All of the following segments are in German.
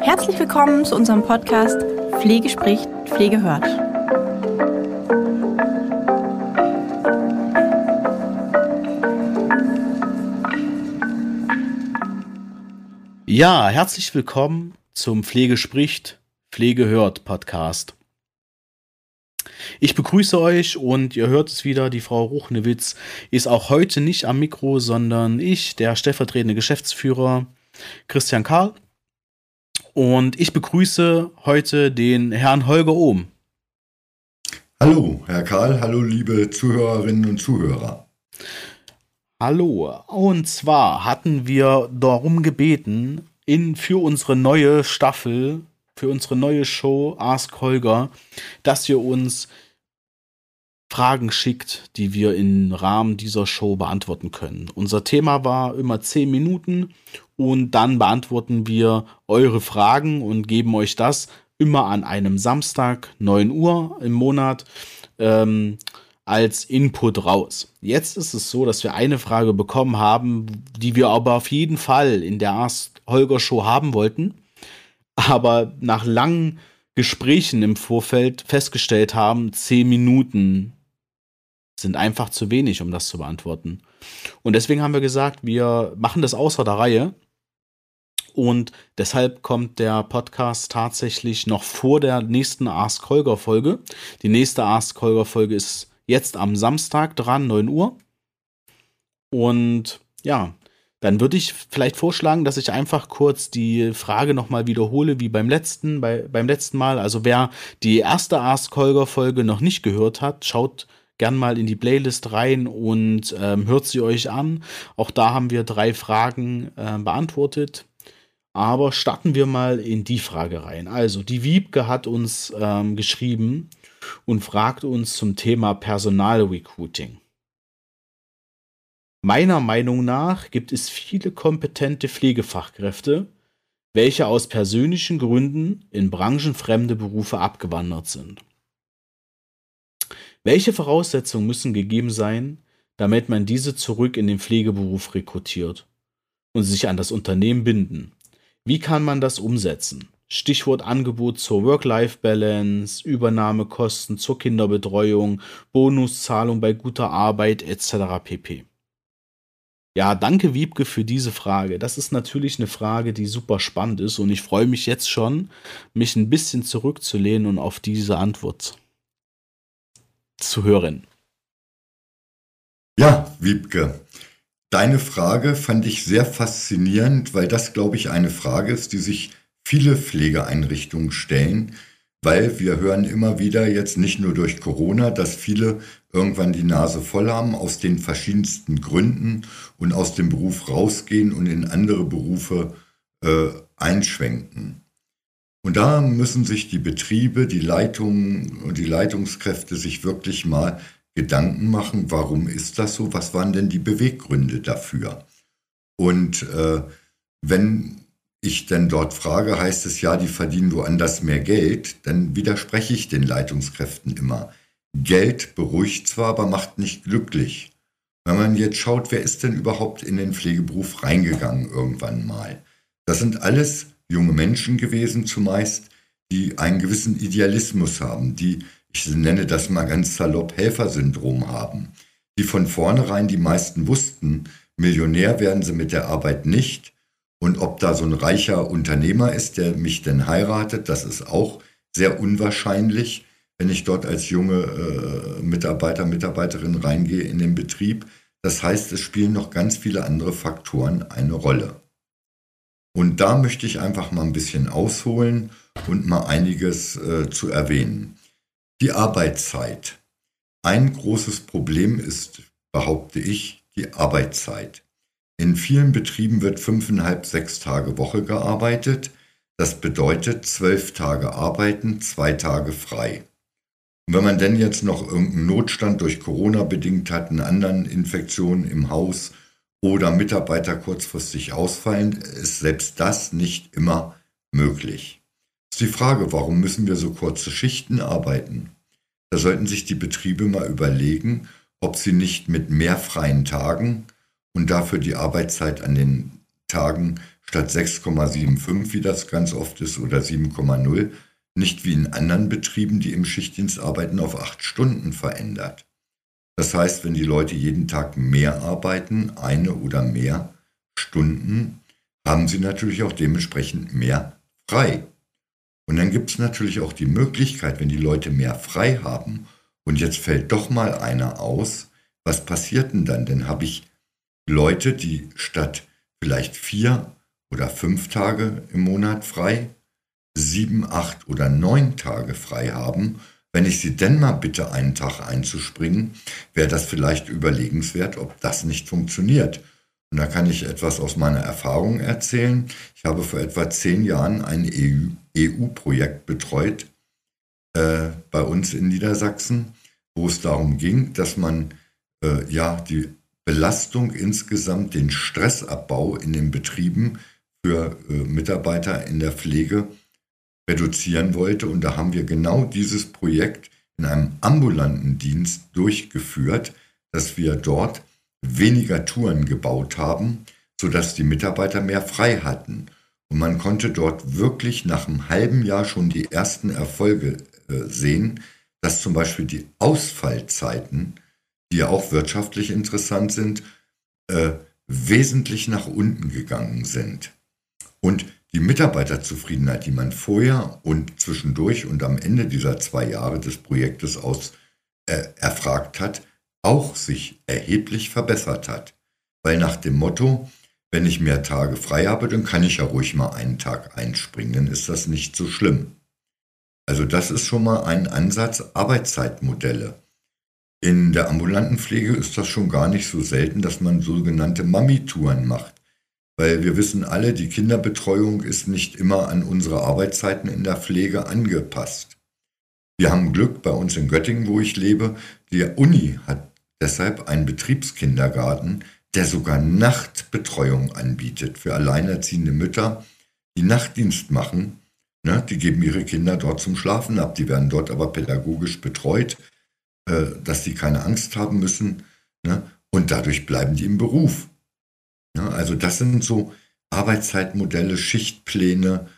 Herzlich willkommen zu unserem Podcast Pflege spricht, Pflege hört. Ja, herzlich willkommen zum Pflege spricht, Pflege hört Podcast. Ich begrüße euch und ihr hört es wieder, die Frau Ruchnewitz ist auch heute nicht am Mikro, sondern ich, der stellvertretende Geschäftsführer Christian Karl. Und ich begrüße heute den Herrn Holger Ohm. Hallo, Herr Karl, hallo liebe Zuhörerinnen und Zuhörer. Hallo, und zwar hatten wir darum gebeten, in, für unsere neue Staffel, für unsere neue Show Ask Holger, dass ihr uns Fragen schickt, die wir im Rahmen dieser Show beantworten können. Unser Thema war immer 10 Minuten und dann beantworten wir eure Fragen und geben euch das immer an einem Samstag, 9 Uhr im Monat. Ähm, als Input raus. Jetzt ist es so, dass wir eine Frage bekommen haben, die wir aber auf jeden Fall in der Ask Holger Show haben wollten, aber nach langen Gesprächen im Vorfeld festgestellt haben, zehn Minuten sind einfach zu wenig, um das zu beantworten. Und deswegen haben wir gesagt, wir machen das außer der Reihe. Und deshalb kommt der Podcast tatsächlich noch vor der nächsten Ask Holger Folge. Die nächste Ask Holger Folge ist jetzt am Samstag dran, 9 Uhr. Und ja, dann würde ich vielleicht vorschlagen, dass ich einfach kurz die Frage nochmal wiederhole, wie beim letzten, bei, beim letzten Mal. Also wer die erste Ask Holger Folge noch nicht gehört hat, schaut gern mal in die Playlist rein und ähm, hört sie euch an. Auch da haben wir drei Fragen äh, beantwortet. Aber starten wir mal in die Frage rein. Also, die Wiebke hat uns ähm, geschrieben, und fragt uns zum Thema Personalrecruiting. Meiner Meinung nach gibt es viele kompetente Pflegefachkräfte, welche aus persönlichen Gründen in branchenfremde Berufe abgewandert sind. Welche Voraussetzungen müssen gegeben sein, damit man diese zurück in den Pflegeberuf rekrutiert und sich an das Unternehmen binden? Wie kann man das umsetzen? Stichwort Angebot zur Work-Life-Balance, Übernahmekosten zur Kinderbetreuung, Bonuszahlung bei guter Arbeit etc. pp. Ja, danke Wiebke für diese Frage. Das ist natürlich eine Frage, die super spannend ist und ich freue mich jetzt schon, mich ein bisschen zurückzulehnen und auf diese Antwort zu hören. Ja, Wiebke, deine Frage fand ich sehr faszinierend, weil das, glaube ich, eine Frage ist, die sich viele Pflegeeinrichtungen stellen, weil wir hören immer wieder jetzt nicht nur durch Corona, dass viele irgendwann die Nase voll haben aus den verschiedensten Gründen und aus dem Beruf rausgehen und in andere Berufe äh, einschwenken. Und da müssen sich die Betriebe, die Leitungen und die Leitungskräfte sich wirklich mal Gedanken machen, warum ist das so? Was waren denn die Beweggründe dafür? Und äh, wenn ich denn dort frage, heißt es ja, die verdienen woanders mehr Geld, dann widerspreche ich den Leitungskräften immer. Geld beruhigt zwar, aber macht nicht glücklich. Wenn man jetzt schaut, wer ist denn überhaupt in den Pflegeberuf reingegangen irgendwann mal? Das sind alles junge Menschen gewesen zumeist, die einen gewissen Idealismus haben, die, ich nenne das mal ganz salopp, Helfersyndrom haben, die von vornherein die meisten wussten, Millionär werden sie mit der Arbeit nicht, und ob da so ein reicher Unternehmer ist, der mich denn heiratet, das ist auch sehr unwahrscheinlich, wenn ich dort als junge äh, Mitarbeiter, Mitarbeiterin reingehe in den Betrieb. Das heißt, es spielen noch ganz viele andere Faktoren eine Rolle. Und da möchte ich einfach mal ein bisschen ausholen und mal einiges äh, zu erwähnen. Die Arbeitszeit. Ein großes Problem ist, behaupte ich, die Arbeitszeit. In vielen Betrieben wird fünfeinhalb, sechs Tage Woche gearbeitet. Das bedeutet zwölf Tage arbeiten, zwei Tage frei. Und wenn man denn jetzt noch irgendeinen Notstand durch Corona bedingt hat, einen anderen Infektionen im Haus oder Mitarbeiter kurzfristig ausfallen, ist selbst das nicht immer möglich. Ist die Frage, warum müssen wir so kurze Schichten arbeiten? Da sollten sich die Betriebe mal überlegen, ob sie nicht mit mehr freien Tagen und dafür die Arbeitszeit an den Tagen statt 6,75, wie das ganz oft ist, oder 7,0, nicht wie in anderen Betrieben, die im Schichtdienst arbeiten, auf acht Stunden verändert. Das heißt, wenn die Leute jeden Tag mehr arbeiten, eine oder mehr Stunden, haben sie natürlich auch dementsprechend mehr frei. Und dann gibt es natürlich auch die Möglichkeit, wenn die Leute mehr frei haben und jetzt fällt doch mal einer aus, was passiert denn dann? Dann habe ich Leute, die statt vielleicht vier oder fünf Tage im Monat frei, sieben, acht oder neun Tage frei haben. Wenn ich sie denn mal bitte, einen Tag einzuspringen, wäre das vielleicht überlegenswert, ob das nicht funktioniert. Und da kann ich etwas aus meiner Erfahrung erzählen. Ich habe vor etwa zehn Jahren ein EU-Projekt e betreut äh, bei uns in Niedersachsen, wo es darum ging, dass man äh, ja die Belastung insgesamt, den Stressabbau in den Betrieben für äh, Mitarbeiter in der Pflege reduzieren wollte. Und da haben wir genau dieses Projekt in einem ambulanten Dienst durchgeführt, dass wir dort weniger Touren gebaut haben, sodass die Mitarbeiter mehr frei hatten. Und man konnte dort wirklich nach einem halben Jahr schon die ersten Erfolge äh, sehen, dass zum Beispiel die Ausfallzeiten, die ja auch wirtschaftlich interessant sind, äh, wesentlich nach unten gegangen sind. Und die Mitarbeiterzufriedenheit, die man vorher und zwischendurch und am Ende dieser zwei Jahre des Projektes aus äh, erfragt hat, auch sich erheblich verbessert hat. Weil nach dem Motto, wenn ich mehr Tage frei habe, dann kann ich ja ruhig mal einen Tag einspringen, dann ist das nicht so schlimm. Also das ist schon mal ein Ansatz Arbeitszeitmodelle. In der ambulanten Pflege ist das schon gar nicht so selten, dass man sogenannte Mami-Touren macht. Weil wir wissen alle, die Kinderbetreuung ist nicht immer an unsere Arbeitszeiten in der Pflege angepasst. Wir haben Glück bei uns in Göttingen, wo ich lebe. Die Uni hat deshalb einen Betriebskindergarten, der sogar Nachtbetreuung anbietet für alleinerziehende Mütter, die Nachtdienst machen. Ne, die geben ihre Kinder dort zum Schlafen ab. Die werden dort aber pädagogisch betreut, äh, dass sie keine Angst haben müssen. Ne, und dadurch bleiben die im Beruf. Ja, also das sind so Arbeitszeitmodelle, Schichtpläne,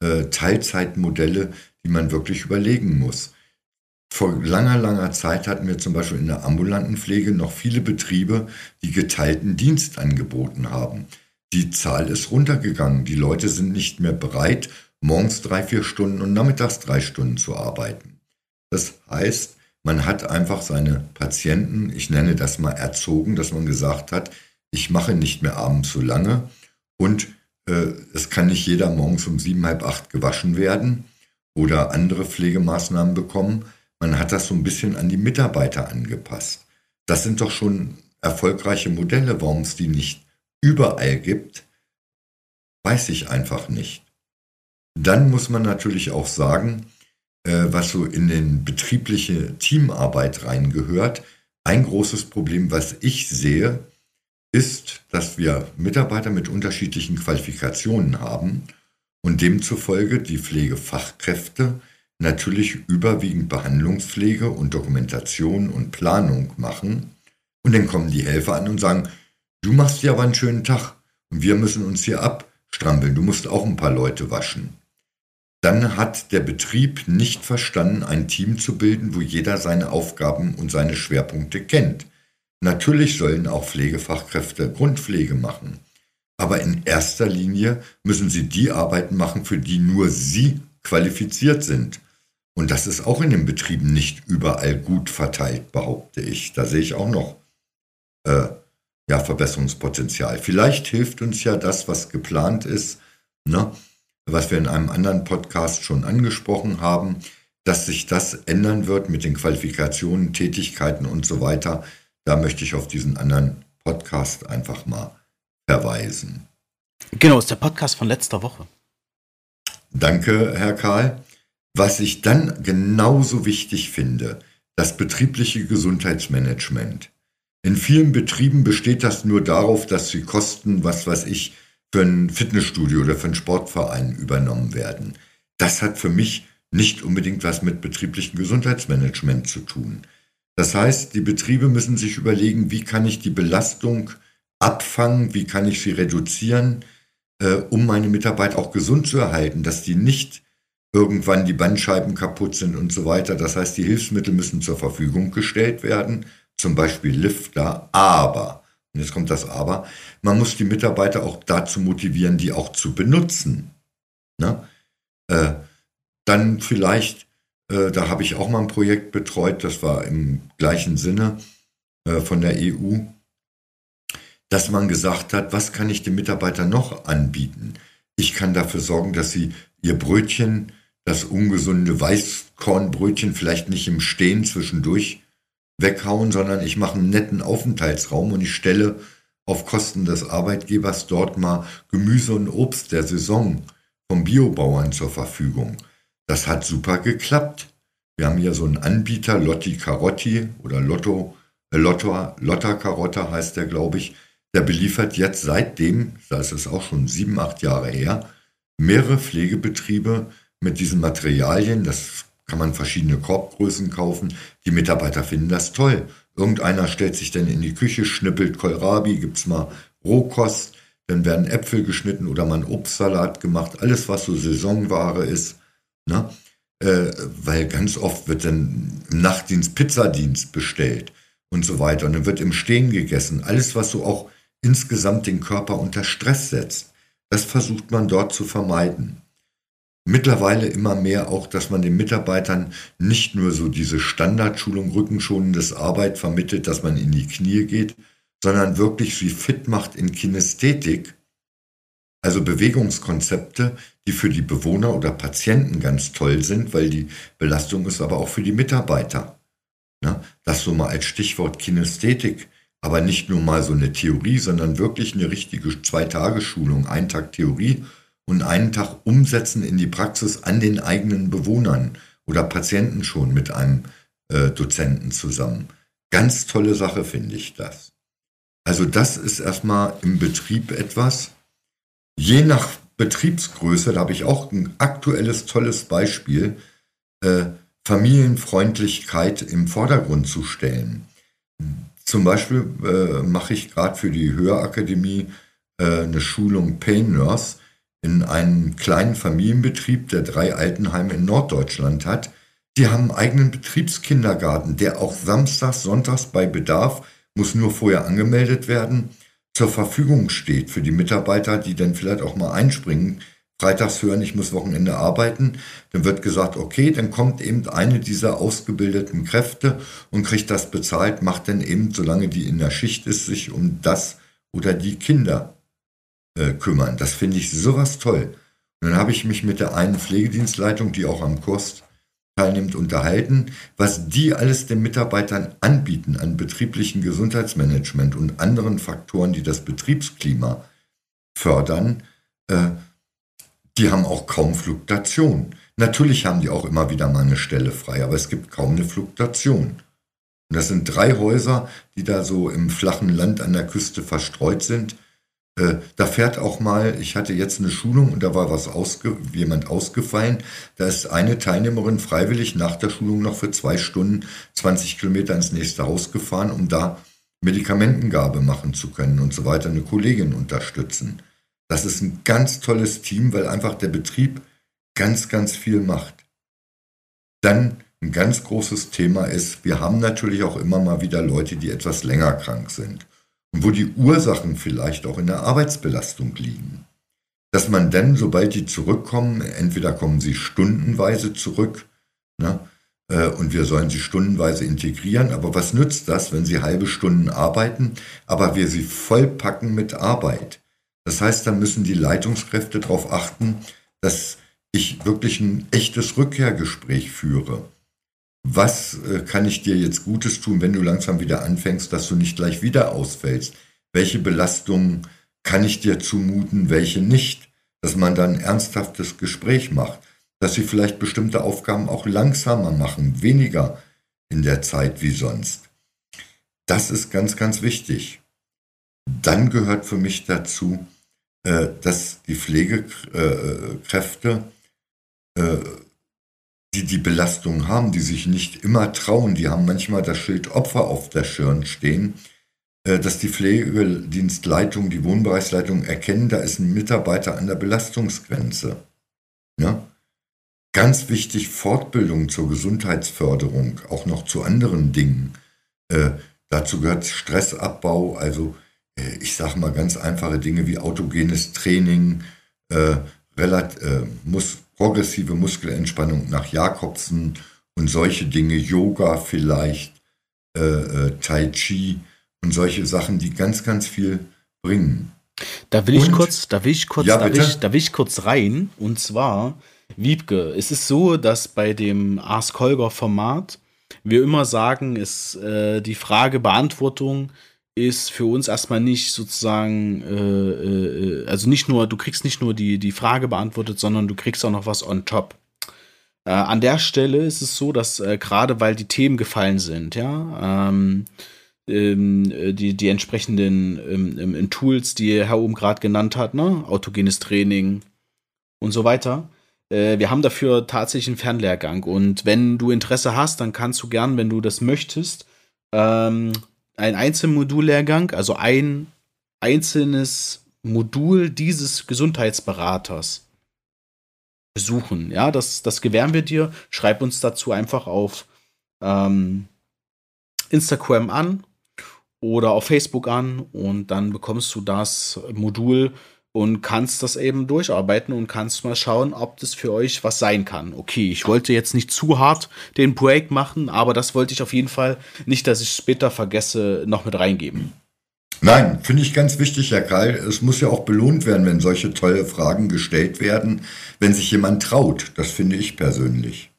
äh, Teilzeitmodelle, die man wirklich überlegen muss. Vor langer, langer Zeit hatten wir zum Beispiel in der ambulanten Pflege noch viele Betriebe, die geteilten Dienst angeboten haben. Die Zahl ist runtergegangen. Die Leute sind nicht mehr bereit, morgens drei, vier Stunden und nachmittags drei Stunden zu arbeiten. Das heißt, man hat einfach seine Patienten, ich nenne das mal erzogen, dass man gesagt hat, ich mache nicht mehr abends so lange und äh, es kann nicht jeder morgens um sieben, halb acht gewaschen werden oder andere Pflegemaßnahmen bekommen. Man hat das so ein bisschen an die Mitarbeiter angepasst. Das sind doch schon erfolgreiche Modelle. Warum es die nicht überall gibt, weiß ich einfach nicht. Dann muss man natürlich auch sagen, was so in den betriebliche Teamarbeit reingehört. Ein großes Problem, was ich sehe, ist, dass wir Mitarbeiter mit unterschiedlichen Qualifikationen haben und demzufolge die Pflegefachkräfte natürlich überwiegend Behandlungspflege und Dokumentation und Planung machen. Und dann kommen die Helfer an und sagen, du machst hier aber einen schönen Tag und wir müssen uns hier abstrampeln, du musst auch ein paar Leute waschen. Dann hat der Betrieb nicht verstanden, ein Team zu bilden, wo jeder seine Aufgaben und seine Schwerpunkte kennt. Natürlich sollen auch Pflegefachkräfte Grundpflege machen, aber in erster Linie müssen sie die Arbeiten machen, für die nur sie qualifiziert sind. Und das ist auch in den Betrieben nicht überall gut verteilt, behaupte ich. Da sehe ich auch noch äh, ja, Verbesserungspotenzial. Vielleicht hilft uns ja das, was geplant ist, ne, was wir in einem anderen Podcast schon angesprochen haben, dass sich das ändern wird mit den Qualifikationen, Tätigkeiten und so weiter da möchte ich auf diesen anderen Podcast einfach mal verweisen. Genau, ist der Podcast von letzter Woche. Danke, Herr Karl. Was ich dann genauso wichtig finde, das betriebliche Gesundheitsmanagement. In vielen Betrieben besteht das nur darauf, dass die Kosten, was weiß ich, für ein Fitnessstudio oder für einen Sportverein übernommen werden. Das hat für mich nicht unbedingt was mit betrieblichem Gesundheitsmanagement zu tun. Das heißt, die Betriebe müssen sich überlegen, wie kann ich die Belastung abfangen, wie kann ich sie reduzieren, äh, um meine Mitarbeiter auch gesund zu erhalten, dass die nicht irgendwann die Bandscheiben kaputt sind und so weiter. Das heißt, die Hilfsmittel müssen zur Verfügung gestellt werden, zum Beispiel Lifter, aber, jetzt kommt das Aber, man muss die Mitarbeiter auch dazu motivieren, die auch zu benutzen. Ne? Äh, dann vielleicht, äh, da habe ich auch mal ein Projekt betreut, das war im gleichen Sinne äh, von der EU, dass man gesagt hat, was kann ich den Mitarbeitern noch anbieten? Ich kann dafür sorgen, dass sie ihr Brötchen, das ungesunde Weißkornbrötchen vielleicht nicht im Stehen zwischendurch weghauen, sondern ich mache einen netten Aufenthaltsraum und ich stelle auf Kosten des Arbeitgebers dort mal Gemüse und Obst der Saison vom Biobauern zur Verfügung. Das hat super geklappt. Wir haben hier so einen Anbieter, Lotti Carotti oder Lotto, äh, Lotto, Lotta Carotta heißt der, glaube ich. Der beliefert jetzt seitdem, das ist auch schon sieben, acht Jahre her, mehrere Pflegebetriebe mit diesen Materialien. Das kann man verschiedene Korbgrößen kaufen. Die Mitarbeiter finden das toll. Irgendeiner stellt sich dann in die Küche, schnippelt Kohlrabi, gibt es mal Rohkost, dann werden Äpfel geschnitten oder mal ein Obstsalat gemacht. Alles, was so Saisonware ist. Ne? Äh, weil ganz oft wird dann im Nachtdienst Pizzadienst bestellt und so weiter. Und dann wird im Stehen gegessen. Alles, was so auch insgesamt den Körper unter Stress setzt. Das versucht man dort zu vermeiden. Mittlerweile immer mehr auch, dass man den Mitarbeitern nicht nur so diese Standardschulung rückenschonendes Arbeit vermittelt, dass man in die Knie geht, sondern wirklich sie fit macht in Kinästhetik, also Bewegungskonzepte, die für die Bewohner oder Patienten ganz toll sind, weil die Belastung ist aber auch für die Mitarbeiter. Ne? Das so mal als Stichwort Kinästhetik, aber nicht nur mal so eine Theorie, sondern wirklich eine richtige Zwei-Tage-Schulung, ein Tag Theorie und einen Tag umsetzen in die Praxis an den eigenen Bewohnern oder Patienten schon mit einem äh, Dozenten zusammen. Ganz tolle Sache finde ich das. Also das ist erstmal im Betrieb etwas. Je nach Betriebsgröße, da habe ich auch ein aktuelles tolles Beispiel, äh, Familienfreundlichkeit im Vordergrund zu stellen. Zum Beispiel äh, mache ich gerade für die Hörakademie äh, eine Schulung Pain Nurse in einem kleinen Familienbetrieb, der drei Altenheime in Norddeutschland hat. Die haben einen eigenen Betriebskindergarten, der auch samstags, sonntags bei Bedarf, muss nur vorher angemeldet werden, zur Verfügung steht für die Mitarbeiter, die dann vielleicht auch mal einspringen. Freitags hören, ich muss Wochenende arbeiten. Dann wird gesagt, okay, dann kommt eben eine dieser ausgebildeten Kräfte und kriegt das bezahlt, macht dann eben, solange die in der Schicht ist, sich um das oder die Kinder äh, kümmern. Das finde ich sowas toll. Und dann habe ich mich mit der einen Pflegedienstleitung, die auch am Kurs teilnimmt, unterhalten, was die alles den Mitarbeitern anbieten an betrieblichen Gesundheitsmanagement und anderen Faktoren, die das Betriebsklima fördern. Äh, die haben auch kaum Fluktuation. Natürlich haben die auch immer wieder mal eine Stelle frei, aber es gibt kaum eine Fluktuation. Und das sind drei Häuser, die da so im flachen Land an der Küste verstreut sind. Äh, da fährt auch mal, ich hatte jetzt eine Schulung und da war was ausge, jemand ausgefallen. Da ist eine Teilnehmerin freiwillig nach der Schulung noch für zwei Stunden 20 Kilometer ins nächste Haus gefahren, um da Medikamentengabe machen zu können und so weiter, eine Kollegin unterstützen. Das ist ein ganz tolles Team, weil einfach der Betrieb ganz, ganz viel macht. Dann ein ganz großes Thema ist, wir haben natürlich auch immer mal wieder Leute, die etwas länger krank sind wo die Ursachen vielleicht auch in der Arbeitsbelastung liegen. Dass man dann, sobald die zurückkommen, entweder kommen sie stundenweise zurück, ne, äh, und wir sollen sie stundenweise integrieren, aber was nützt das, wenn sie halbe Stunden arbeiten, aber wir sie vollpacken mit Arbeit? Das heißt, dann müssen die Leitungskräfte darauf achten, dass ich wirklich ein echtes Rückkehrgespräch führe was äh, kann ich dir jetzt Gutes tun, wenn du langsam wieder anfängst, dass du nicht gleich wieder ausfällst? Welche Belastungen kann ich dir zumuten, welche nicht? Dass man dann ein ernsthaftes Gespräch macht, dass sie vielleicht bestimmte Aufgaben auch langsamer machen, weniger in der Zeit wie sonst. Das ist ganz, ganz wichtig. Dann gehört für mich dazu, äh, dass die Pflegekräfte äh, die die Belastung haben, die sich nicht immer trauen, die haben manchmal das Schild Opfer auf der Stirn stehen, äh, dass die Pflegedienstleitung, die Wohnbereichsleitung erkennen, da ist ein Mitarbeiter an der Belastungsgrenze. Ja? Ganz wichtig, Fortbildung zur Gesundheitsförderung, auch noch zu anderen Dingen. Äh, dazu gehört Stressabbau, also äh, ich sage mal ganz einfache Dinge wie autogenes Training, äh, relat, äh, mus progressive Muskelentspannung nach Jakobsen und solche Dinge, Yoga vielleicht, äh, äh, Tai Chi und solche Sachen, die ganz, ganz viel bringen. Da will und, ich kurz, da will ich kurz, ja, da, will ich, da will ich kurz rein. Und zwar, Wiebke, es ist so, dass bei dem Ask Holger Format wir immer sagen, ist äh, die Frage Beantwortung ist für uns erstmal nicht sozusagen, äh, äh, also nicht nur, du kriegst nicht nur die, die Frage beantwortet, sondern du kriegst auch noch was on top. Äh, an der Stelle ist es so, dass äh, gerade weil die Themen gefallen sind, ja, ähm, ähm, äh, die, die entsprechenden ähm, ähm, Tools, die Herr oben gerade genannt hat, ne? autogenes Training und so weiter. Äh, wir haben dafür tatsächlich einen Fernlehrgang und wenn du Interesse hast, dann kannst du gern, wenn du das möchtest, ähm, ein Einzelmodullehrgang, also ein einzelnes Modul dieses Gesundheitsberaters besuchen. Ja, das, das gewähren wir dir. Schreib uns dazu einfach auf ähm, Instagram an oder auf Facebook an und dann bekommst du das Modul und kannst das eben durcharbeiten und kannst mal schauen, ob das für euch was sein kann. Okay, ich wollte jetzt nicht zu hart den Break machen, aber das wollte ich auf jeden Fall nicht, dass ich später vergesse, noch mit reingeben. Nein, finde ich ganz wichtig, Herr Karl. Es muss ja auch belohnt werden, wenn solche tolle Fragen gestellt werden, wenn sich jemand traut. Das finde ich persönlich.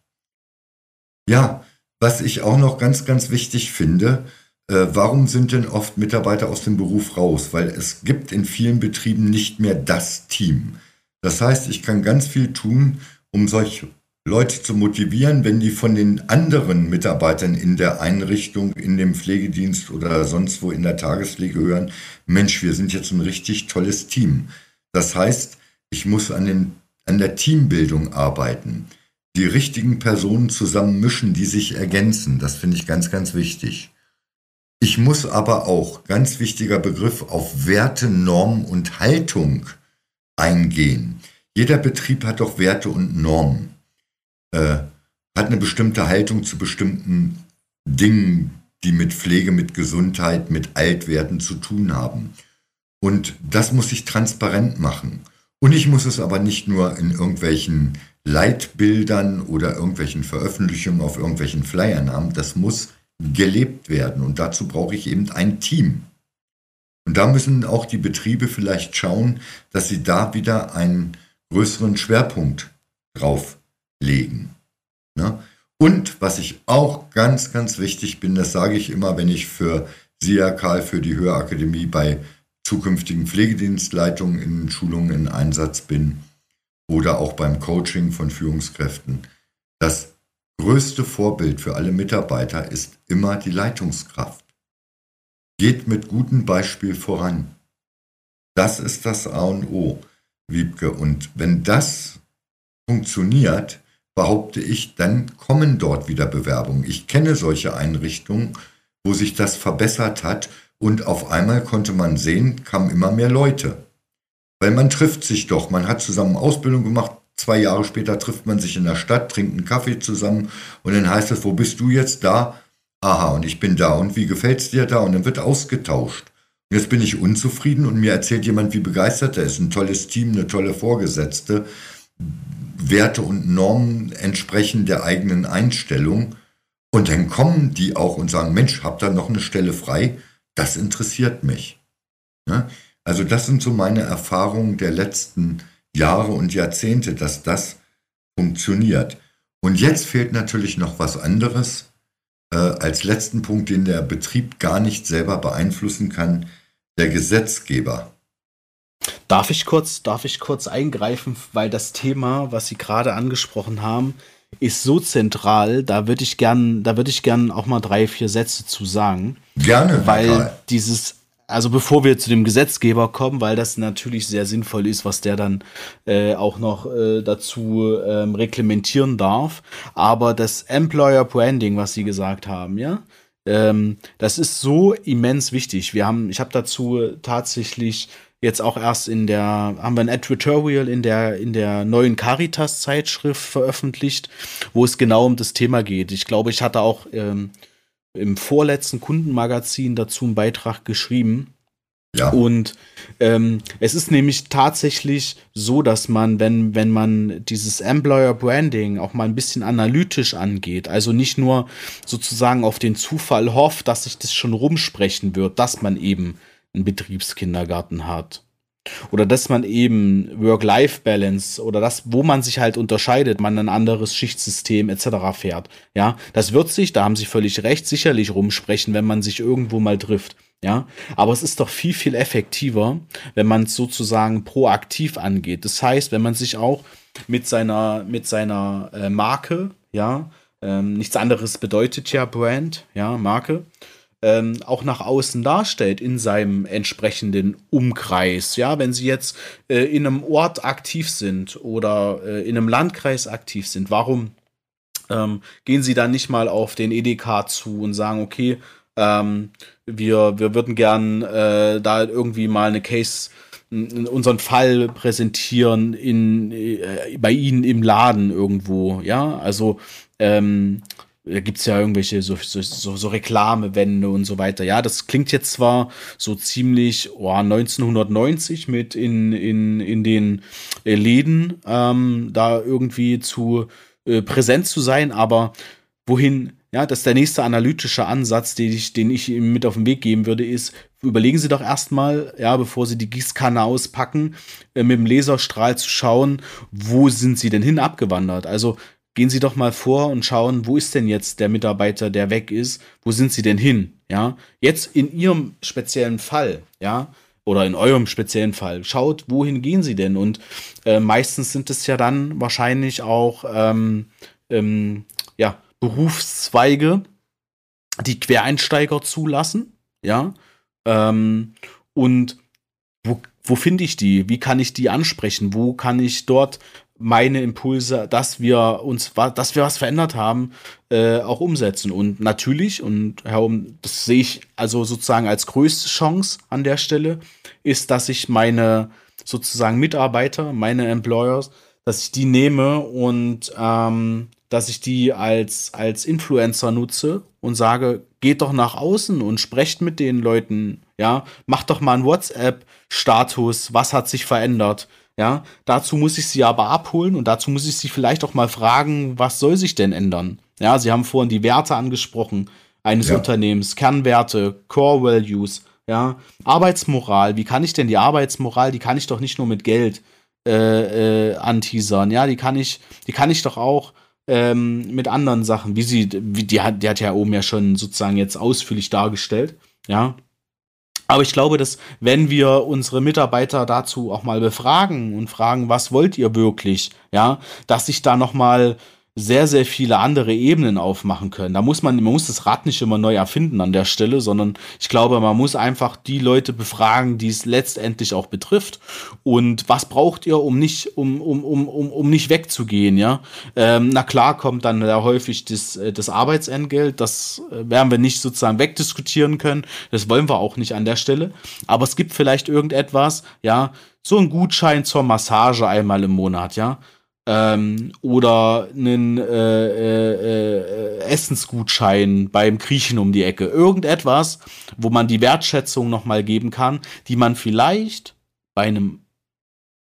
Ja, was ich auch noch ganz, ganz wichtig finde, äh, warum sind denn oft Mitarbeiter aus dem Beruf raus? Weil es gibt in vielen Betrieben nicht mehr das Team. Das heißt, ich kann ganz viel tun, um solche Leute zu motivieren, wenn die von den anderen Mitarbeitern in der Einrichtung, in dem Pflegedienst oder sonst wo in der Tagespflege hören, Mensch, wir sind jetzt ein richtig tolles Team. Das heißt, ich muss an, den, an der Teambildung arbeiten, die richtigen Personen zusammen mischen, die sich ergänzen. Das finde ich ganz, ganz wichtig. Ich muss aber auch, ganz wichtiger Begriff, auf Werte, Normen und Haltung eingehen. Jeder Betrieb hat doch Werte und Normen, äh, hat eine bestimmte Haltung zu bestimmten Dingen, die mit Pflege, mit Gesundheit, mit Altwerten zu tun haben. Und das muss ich transparent machen. Und ich muss es aber nicht nur in irgendwelchen Leitbildern oder irgendwelchen Veröffentlichungen auf irgendwelchen Flyern haben. Das muss gelebt werden. Und dazu brauche ich eben ein Team. Und da müssen auch die Betriebe vielleicht schauen, dass sie da wieder einen größeren Schwerpunkt drauf legen. Ne? Und was ich auch ganz, ganz wichtig bin, das sage ich immer, wenn ich für SIA Karl, für die Hörakademie bei zukünftigen Pflegedienstleitungen in Schulungen in Einsatz bin oder auch beim Coaching von Führungskräften, dass größte Vorbild für alle Mitarbeiter ist immer die Leitungskraft. Geht mit gutem Beispiel voran. Das ist das A und O, Wiebke. Und wenn das funktioniert, behaupte ich, dann kommen dort wieder Bewerbungen. Ich kenne solche Einrichtungen, wo sich das verbessert hat und auf einmal konnte man sehen, kamen immer mehr Leute. Weil man trifft sich doch, man hat zusammen Ausbildung gemacht, Zwei Jahre später trifft man sich in der Stadt, trinkt einen Kaffee zusammen und dann heißt es, wo bist du jetzt da? Aha, und ich bin da. Und wie gefällt's dir da? Und dann wird ausgetauscht. Und jetzt bin ich unzufrieden und mir erzählt jemand, wie begeistert er ist. Ein tolles Team, eine tolle Vorgesetzte. Werte und Normen entsprechen der eigenen Einstellung. Und dann kommen die auch und sagen, Mensch, habt ihr noch eine Stelle frei? Das interessiert mich. Ja? Also das sind so meine Erfahrungen der letzten Jahre. Jahre und Jahrzehnte, dass das funktioniert. Und jetzt fehlt natürlich noch was anderes äh, als letzten Punkt, den der Betrieb gar nicht selber beeinflussen kann, der Gesetzgeber. Darf ich kurz, darf ich kurz eingreifen, weil das Thema, was Sie gerade angesprochen haben, ist so zentral, da würde ich gern, da würde ich gern auch mal drei, vier Sätze zu sagen. Gerne. Weil dieses also bevor wir zu dem Gesetzgeber kommen, weil das natürlich sehr sinnvoll ist, was der dann äh, auch noch äh, dazu ähm, reglementieren darf. Aber das Employer Branding, was Sie gesagt haben, ja, ähm, das ist so immens wichtig. Wir haben, ich habe dazu tatsächlich jetzt auch erst in der, haben wir ein Advertorial in der, in der neuen Caritas-Zeitschrift veröffentlicht, wo es genau um das Thema geht. Ich glaube, ich hatte auch ähm, im vorletzten Kundenmagazin dazu einen Beitrag geschrieben. Ja. Und ähm, es ist nämlich tatsächlich so, dass man, wenn, wenn man dieses Employer Branding auch mal ein bisschen analytisch angeht, also nicht nur sozusagen auf den Zufall hofft, dass sich das schon rumsprechen wird, dass man eben einen Betriebskindergarten hat. Oder dass man eben Work-Life-Balance oder das, wo man sich halt unterscheidet, man ein anderes Schichtsystem etc. fährt. Ja, das wird sich, da haben Sie völlig recht, sicherlich rumsprechen, wenn man sich irgendwo mal trifft. Ja, aber es ist doch viel, viel effektiver, wenn man es sozusagen proaktiv angeht. Das heißt, wenn man sich auch mit seiner, mit seiner äh, Marke, ja, ähm, nichts anderes bedeutet ja Brand, ja, Marke, ähm, auch nach außen darstellt in seinem entsprechenden Umkreis. Ja, wenn Sie jetzt äh, in einem Ort aktiv sind oder äh, in einem Landkreis aktiv sind, warum ähm, gehen Sie dann nicht mal auf den EDK zu und sagen, okay, ähm, wir, wir würden gern äh, da irgendwie mal eine Case unseren Fall präsentieren in äh, bei ihnen im Laden irgendwo, ja, also ähm, da gibt es ja irgendwelche so, so, so, Reklamewände und so weiter. Ja, das klingt jetzt zwar so ziemlich oh, 1990 mit in, in, in den äh, Läden ähm, da irgendwie zu äh, präsent zu sein, aber wohin, ja, das ist der nächste analytische Ansatz, den ich, den ich ihm mit auf den Weg geben würde, ist, überlegen Sie doch erstmal, ja, bevor Sie die Gießkanne auspacken, äh, mit dem Laserstrahl zu schauen, wo sind Sie denn hin abgewandert? Also gehen Sie doch mal vor und schauen, wo ist denn jetzt der Mitarbeiter, der weg ist? Wo sind Sie denn hin? Ja, jetzt in Ihrem speziellen Fall, ja, oder in eurem speziellen Fall, schaut, wohin gehen Sie denn? Und äh, meistens sind es ja dann wahrscheinlich auch, ähm, ähm, ja, Berufszweige, die Quereinsteiger zulassen, ja, ähm, und wo, wo finde ich die? Wie kann ich die ansprechen? Wo kann ich dort meine Impulse, dass wir uns, dass wir was verändert haben, äh, auch umsetzen. Und natürlich, und herum, das sehe ich also sozusagen als größte Chance an der Stelle, ist, dass ich meine sozusagen Mitarbeiter, meine Employers, dass ich die nehme und ähm, dass ich die als, als Influencer nutze und sage, geht doch nach außen und sprecht mit den Leuten, ja, macht doch mal einen WhatsApp-Status, was hat sich verändert, ja, dazu muss ich sie aber abholen und dazu muss ich sie vielleicht auch mal fragen, was soll sich denn ändern? Ja, Sie haben vorhin die Werte angesprochen eines ja. Unternehmens, Kernwerte, Core Values, ja, Arbeitsmoral. Wie kann ich denn die Arbeitsmoral, die kann ich doch nicht nur mit Geld äh, äh, anteasern, ja, die kann ich, die kann ich doch auch ähm, mit anderen Sachen, wie sie, wie die hat, die hat ja oben ja schon sozusagen jetzt ausführlich dargestellt, ja. Aber ich glaube, dass wenn wir unsere Mitarbeiter dazu auch mal befragen und fragen, was wollt ihr wirklich, ja, dass sich da noch mal sehr, sehr viele andere Ebenen aufmachen können. Da muss man, man muss das Rad nicht immer neu erfinden an der Stelle, sondern ich glaube, man muss einfach die Leute befragen, die es letztendlich auch betrifft. Und was braucht ihr, um nicht, um, um, um, um, um nicht wegzugehen, ja? Ähm, na klar kommt dann ja häufig das, äh, das Arbeitsentgelt, das äh, werden wir nicht sozusagen wegdiskutieren können. Das wollen wir auch nicht an der Stelle. Aber es gibt vielleicht irgendetwas, ja, so ein Gutschein zur Massage einmal im Monat, ja ähm, oder einen äh, äh, äh, Essensgutschein beim Griechen um die Ecke. Irgendetwas, wo man die Wertschätzung nochmal geben kann, die man vielleicht bei einem,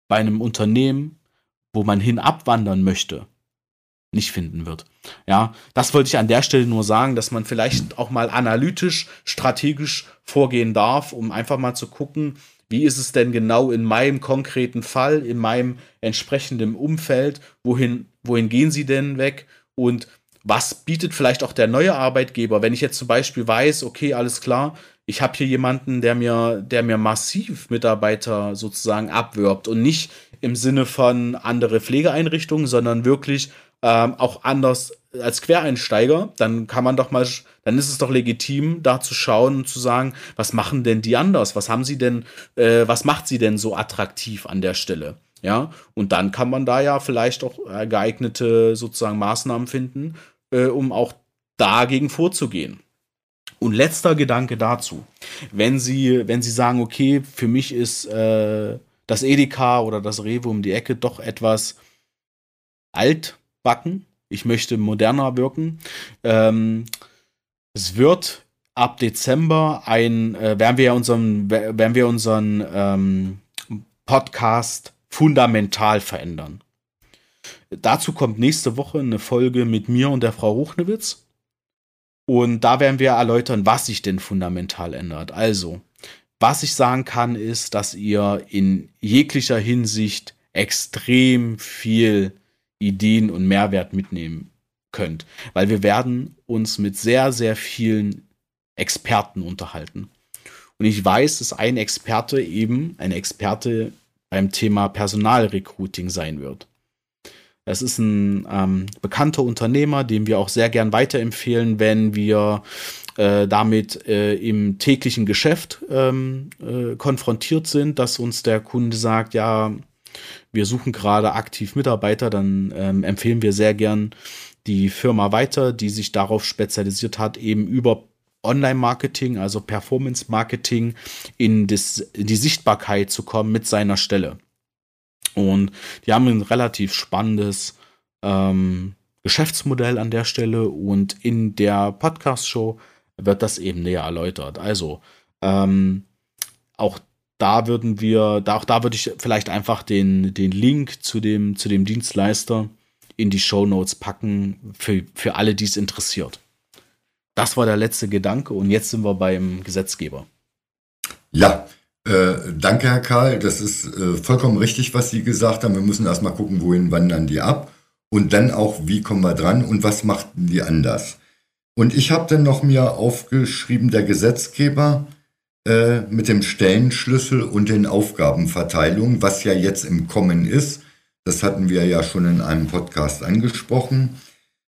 bei einem Unternehmen, wo man hin abwandern möchte, nicht finden wird. Ja, das wollte ich an der Stelle nur sagen, dass man vielleicht auch mal analytisch, strategisch vorgehen darf, um einfach mal zu gucken, wie ist es denn genau in meinem konkreten Fall, in meinem entsprechenden Umfeld, wohin, wohin gehen sie denn weg? Und was bietet vielleicht auch der neue Arbeitgeber, wenn ich jetzt zum Beispiel weiß, okay, alles klar, ich habe hier jemanden, der mir, der mir massiv Mitarbeiter sozusagen abwirbt und nicht im Sinne von andere Pflegeeinrichtungen, sondern wirklich ähm, auch anders als Quereinsteiger, dann kann man doch mal, dann ist es doch legitim, da zu schauen und zu sagen, was machen denn die anders? Was haben sie denn, äh, was macht sie denn so attraktiv an der Stelle? Ja, und dann kann man da ja vielleicht auch äh, geeignete sozusagen Maßnahmen finden, äh, um auch dagegen vorzugehen. Und letzter Gedanke dazu. Wenn Sie, wenn Sie sagen, okay, für mich ist äh, das Edeka oder das Rewe um die Ecke doch etwas altbacken, ich möchte moderner wirken. Ähm, es wird ab Dezember ein, äh, werden wir unseren, werden wir unseren ähm, Podcast fundamental verändern. Dazu kommt nächste Woche eine Folge mit mir und der Frau Ruchnewitz. Und da werden wir erläutern, was sich denn fundamental ändert. Also, was ich sagen kann, ist, dass ihr in jeglicher Hinsicht extrem viel Ideen und Mehrwert mitnehmen könnt. Weil wir werden uns mit sehr, sehr vielen Experten unterhalten. Und ich weiß, dass ein Experte eben ein Experte beim Thema Personalrecruiting sein wird. Es ist ein ähm, bekannter Unternehmer, dem wir auch sehr gern weiterempfehlen, wenn wir äh, damit äh, im täglichen Geschäft ähm, äh, konfrontiert sind, dass uns der Kunde sagt, ja, wir suchen gerade aktiv Mitarbeiter, dann ähm, empfehlen wir sehr gern die Firma weiter, die sich darauf spezialisiert hat, eben über Online-Marketing, also Performance-Marketing, in, in die Sichtbarkeit zu kommen mit seiner Stelle. Und die haben ein relativ spannendes ähm, Geschäftsmodell an der Stelle und in der Podcast-Show wird das eben näher erläutert. Also ähm, auch da würden wir, da, auch da würde ich vielleicht einfach den, den Link zu dem, zu dem Dienstleister in die Show Notes packen für, für alle, die es interessiert. Das war der letzte Gedanke und jetzt sind wir beim Gesetzgeber. Ja, äh, danke, Herr Karl. Das ist äh, vollkommen richtig, was Sie gesagt haben. Wir müssen erstmal gucken, wohin wandern die ab und dann auch, wie kommen wir dran und was machten die anders. Und ich habe dann noch mir aufgeschrieben, der Gesetzgeber äh, mit dem Stellenschlüssel und den Aufgabenverteilungen, was ja jetzt im Kommen ist. Das hatten wir ja schon in einem Podcast angesprochen.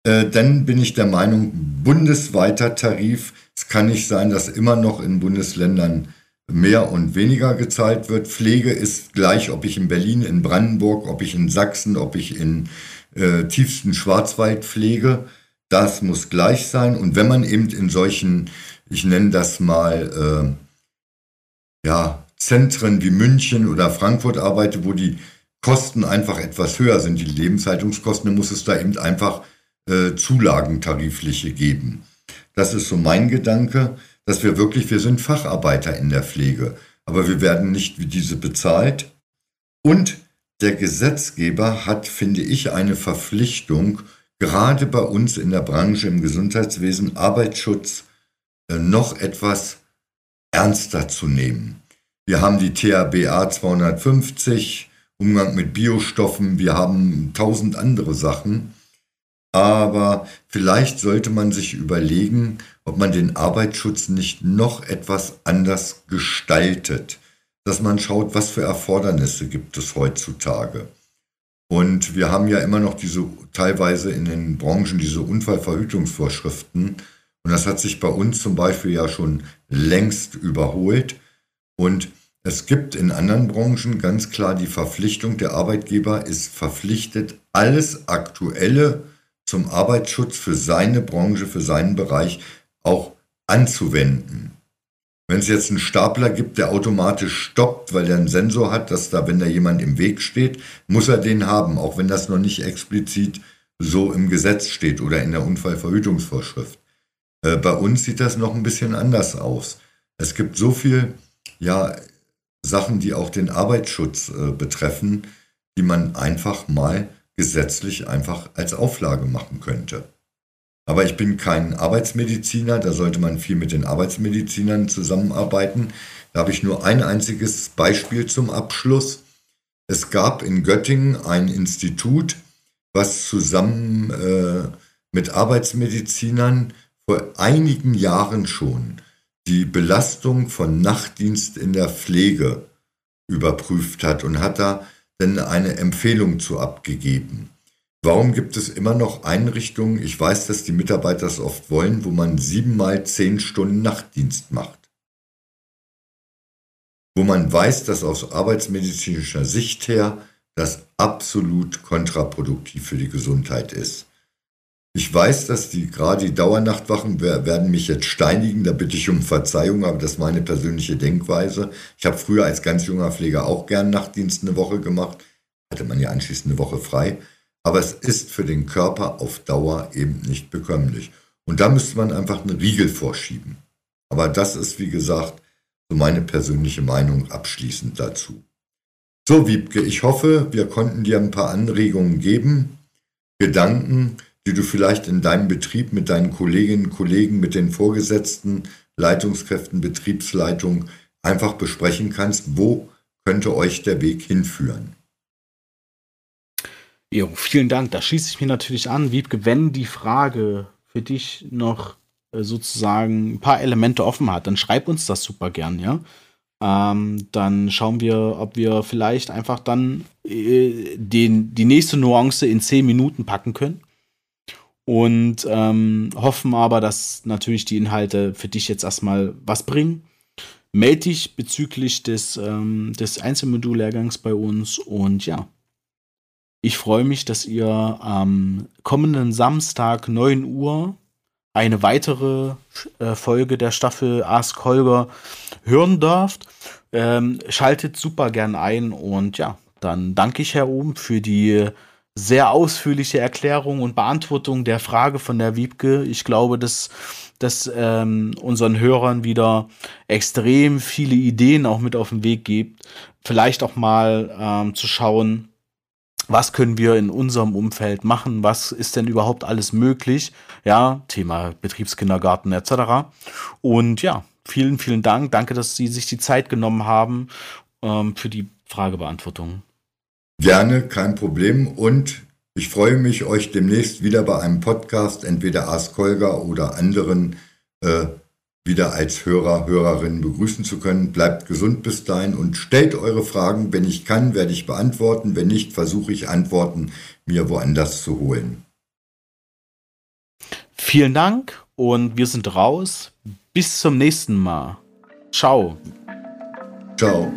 Äh, dann bin ich der Meinung, bundesweiter Tarif. Es kann nicht sein, dass immer noch in Bundesländern mehr und weniger gezahlt wird. Pflege ist gleich, ob ich in Berlin, in Brandenburg, ob ich in Sachsen, ob ich in äh, tiefsten Schwarzwald pflege. Das muss gleich sein. Und wenn man eben in solchen, ich nenne das mal, äh, ja, Zentren wie München oder Frankfurt arbeitet, wo die Kosten einfach etwas höher sind, die Lebenshaltungskosten, dann muss es da eben einfach äh, Zulagentarifliche geben. Das ist so mein Gedanke dass wir wirklich, wir sind Facharbeiter in der Pflege, aber wir werden nicht wie diese bezahlt. Und der Gesetzgeber hat, finde ich, eine Verpflichtung, gerade bei uns in der Branche im Gesundheitswesen Arbeitsschutz äh, noch etwas ernster zu nehmen. Wir haben die THBA 250, Umgang mit Biostoffen, wir haben tausend andere Sachen. Aber vielleicht sollte man sich überlegen, ob man den Arbeitsschutz nicht noch etwas anders gestaltet, dass man schaut, was für Erfordernisse gibt es heutzutage. Und wir haben ja immer noch diese, teilweise in den Branchen diese Unfallverhütungsvorschriften. Und das hat sich bei uns zum Beispiel ja schon längst überholt. Und es gibt in anderen Branchen ganz klar die Verpflichtung, der Arbeitgeber ist verpflichtet, alles Aktuelle zum Arbeitsschutz für seine Branche, für seinen Bereich auch anzuwenden. Wenn es jetzt einen Stapler gibt, der automatisch stoppt, weil er einen Sensor hat, dass da, wenn da jemand im Weg steht, muss er den haben, auch wenn das noch nicht explizit so im Gesetz steht oder in der Unfallverhütungsvorschrift. Äh, bei uns sieht das noch ein bisschen anders aus. Es gibt so viel, ja, Sachen, die auch den Arbeitsschutz äh, betreffen, die man einfach mal gesetzlich einfach als Auflage machen könnte. Aber ich bin kein Arbeitsmediziner, da sollte man viel mit den Arbeitsmedizinern zusammenarbeiten. Da habe ich nur ein einziges Beispiel zum Abschluss. Es gab in Göttingen ein Institut, was zusammen äh, mit Arbeitsmedizinern vor einigen Jahren schon die Belastung von Nachtdienst in der Pflege überprüft hat und hat da dann eine Empfehlung zu abgegeben. Warum gibt es immer noch Einrichtungen, ich weiß, dass die Mitarbeiter es oft wollen, wo man siebenmal zehn Stunden Nachtdienst macht? Wo man weiß, dass aus arbeitsmedizinischer Sicht her das absolut kontraproduktiv für die Gesundheit ist. Ich weiß, dass die gerade die Dauernachtwachen werden mich jetzt steinigen, da bitte ich um Verzeihung, aber das ist meine persönliche Denkweise. Ich habe früher als ganz junger Pfleger auch gern Nachtdienst eine Woche gemacht, hatte man ja anschließend eine Woche frei, aber es ist für den Körper auf Dauer eben nicht bekömmlich. Und da müsste man einfach einen Riegel vorschieben. Aber das ist, wie gesagt, so meine persönliche Meinung abschließend dazu. So, Wiebke, ich hoffe, wir konnten dir ein paar Anregungen geben, Gedanken, die du vielleicht in deinem Betrieb mit deinen Kolleginnen und Kollegen, mit den Vorgesetzten, Leitungskräften, Betriebsleitung einfach besprechen kannst. Wo könnte euch der Weg hinführen? Jo, vielen Dank. Da schließe ich mir natürlich an. Wiebke, wenn die Frage für dich noch äh, sozusagen ein paar Elemente offen hat, dann schreib uns das super gern, ja. Ähm, dann schauen wir, ob wir vielleicht einfach dann äh, den, die nächste Nuance in zehn Minuten packen können und ähm, hoffen aber, dass natürlich die Inhalte für dich jetzt erstmal was bringen. Melde dich bezüglich des, ähm, des Einzelmodullehrgangs bei uns und ja, ich freue mich, dass ihr am kommenden Samstag 9 Uhr eine weitere äh, Folge der Staffel Ask Holger hören dürft. Ähm, schaltet super gern ein und ja, dann danke ich Herr Ohm für die sehr ausführliche Erklärung und Beantwortung der Frage von der Wiebke. Ich glaube, dass das ähm, unseren Hörern wieder extrem viele Ideen auch mit auf den Weg gibt. Vielleicht auch mal ähm, zu schauen, was können wir in unserem Umfeld machen, was ist denn überhaupt alles möglich, ja, Thema Betriebskindergarten etc. Und ja, vielen, vielen Dank, danke, dass Sie sich die Zeit genommen haben ähm, für die Fragebeantwortung. Gerne, kein Problem. Und ich freue mich, euch demnächst wieder bei einem Podcast, entweder Ask Holger oder anderen, äh, wieder als Hörer, Hörerin begrüßen zu können. Bleibt gesund bis dahin und stellt eure Fragen. Wenn ich kann, werde ich beantworten. Wenn nicht, versuche ich Antworten mir woanders zu holen. Vielen Dank und wir sind raus. Bis zum nächsten Mal. Ciao. Ciao.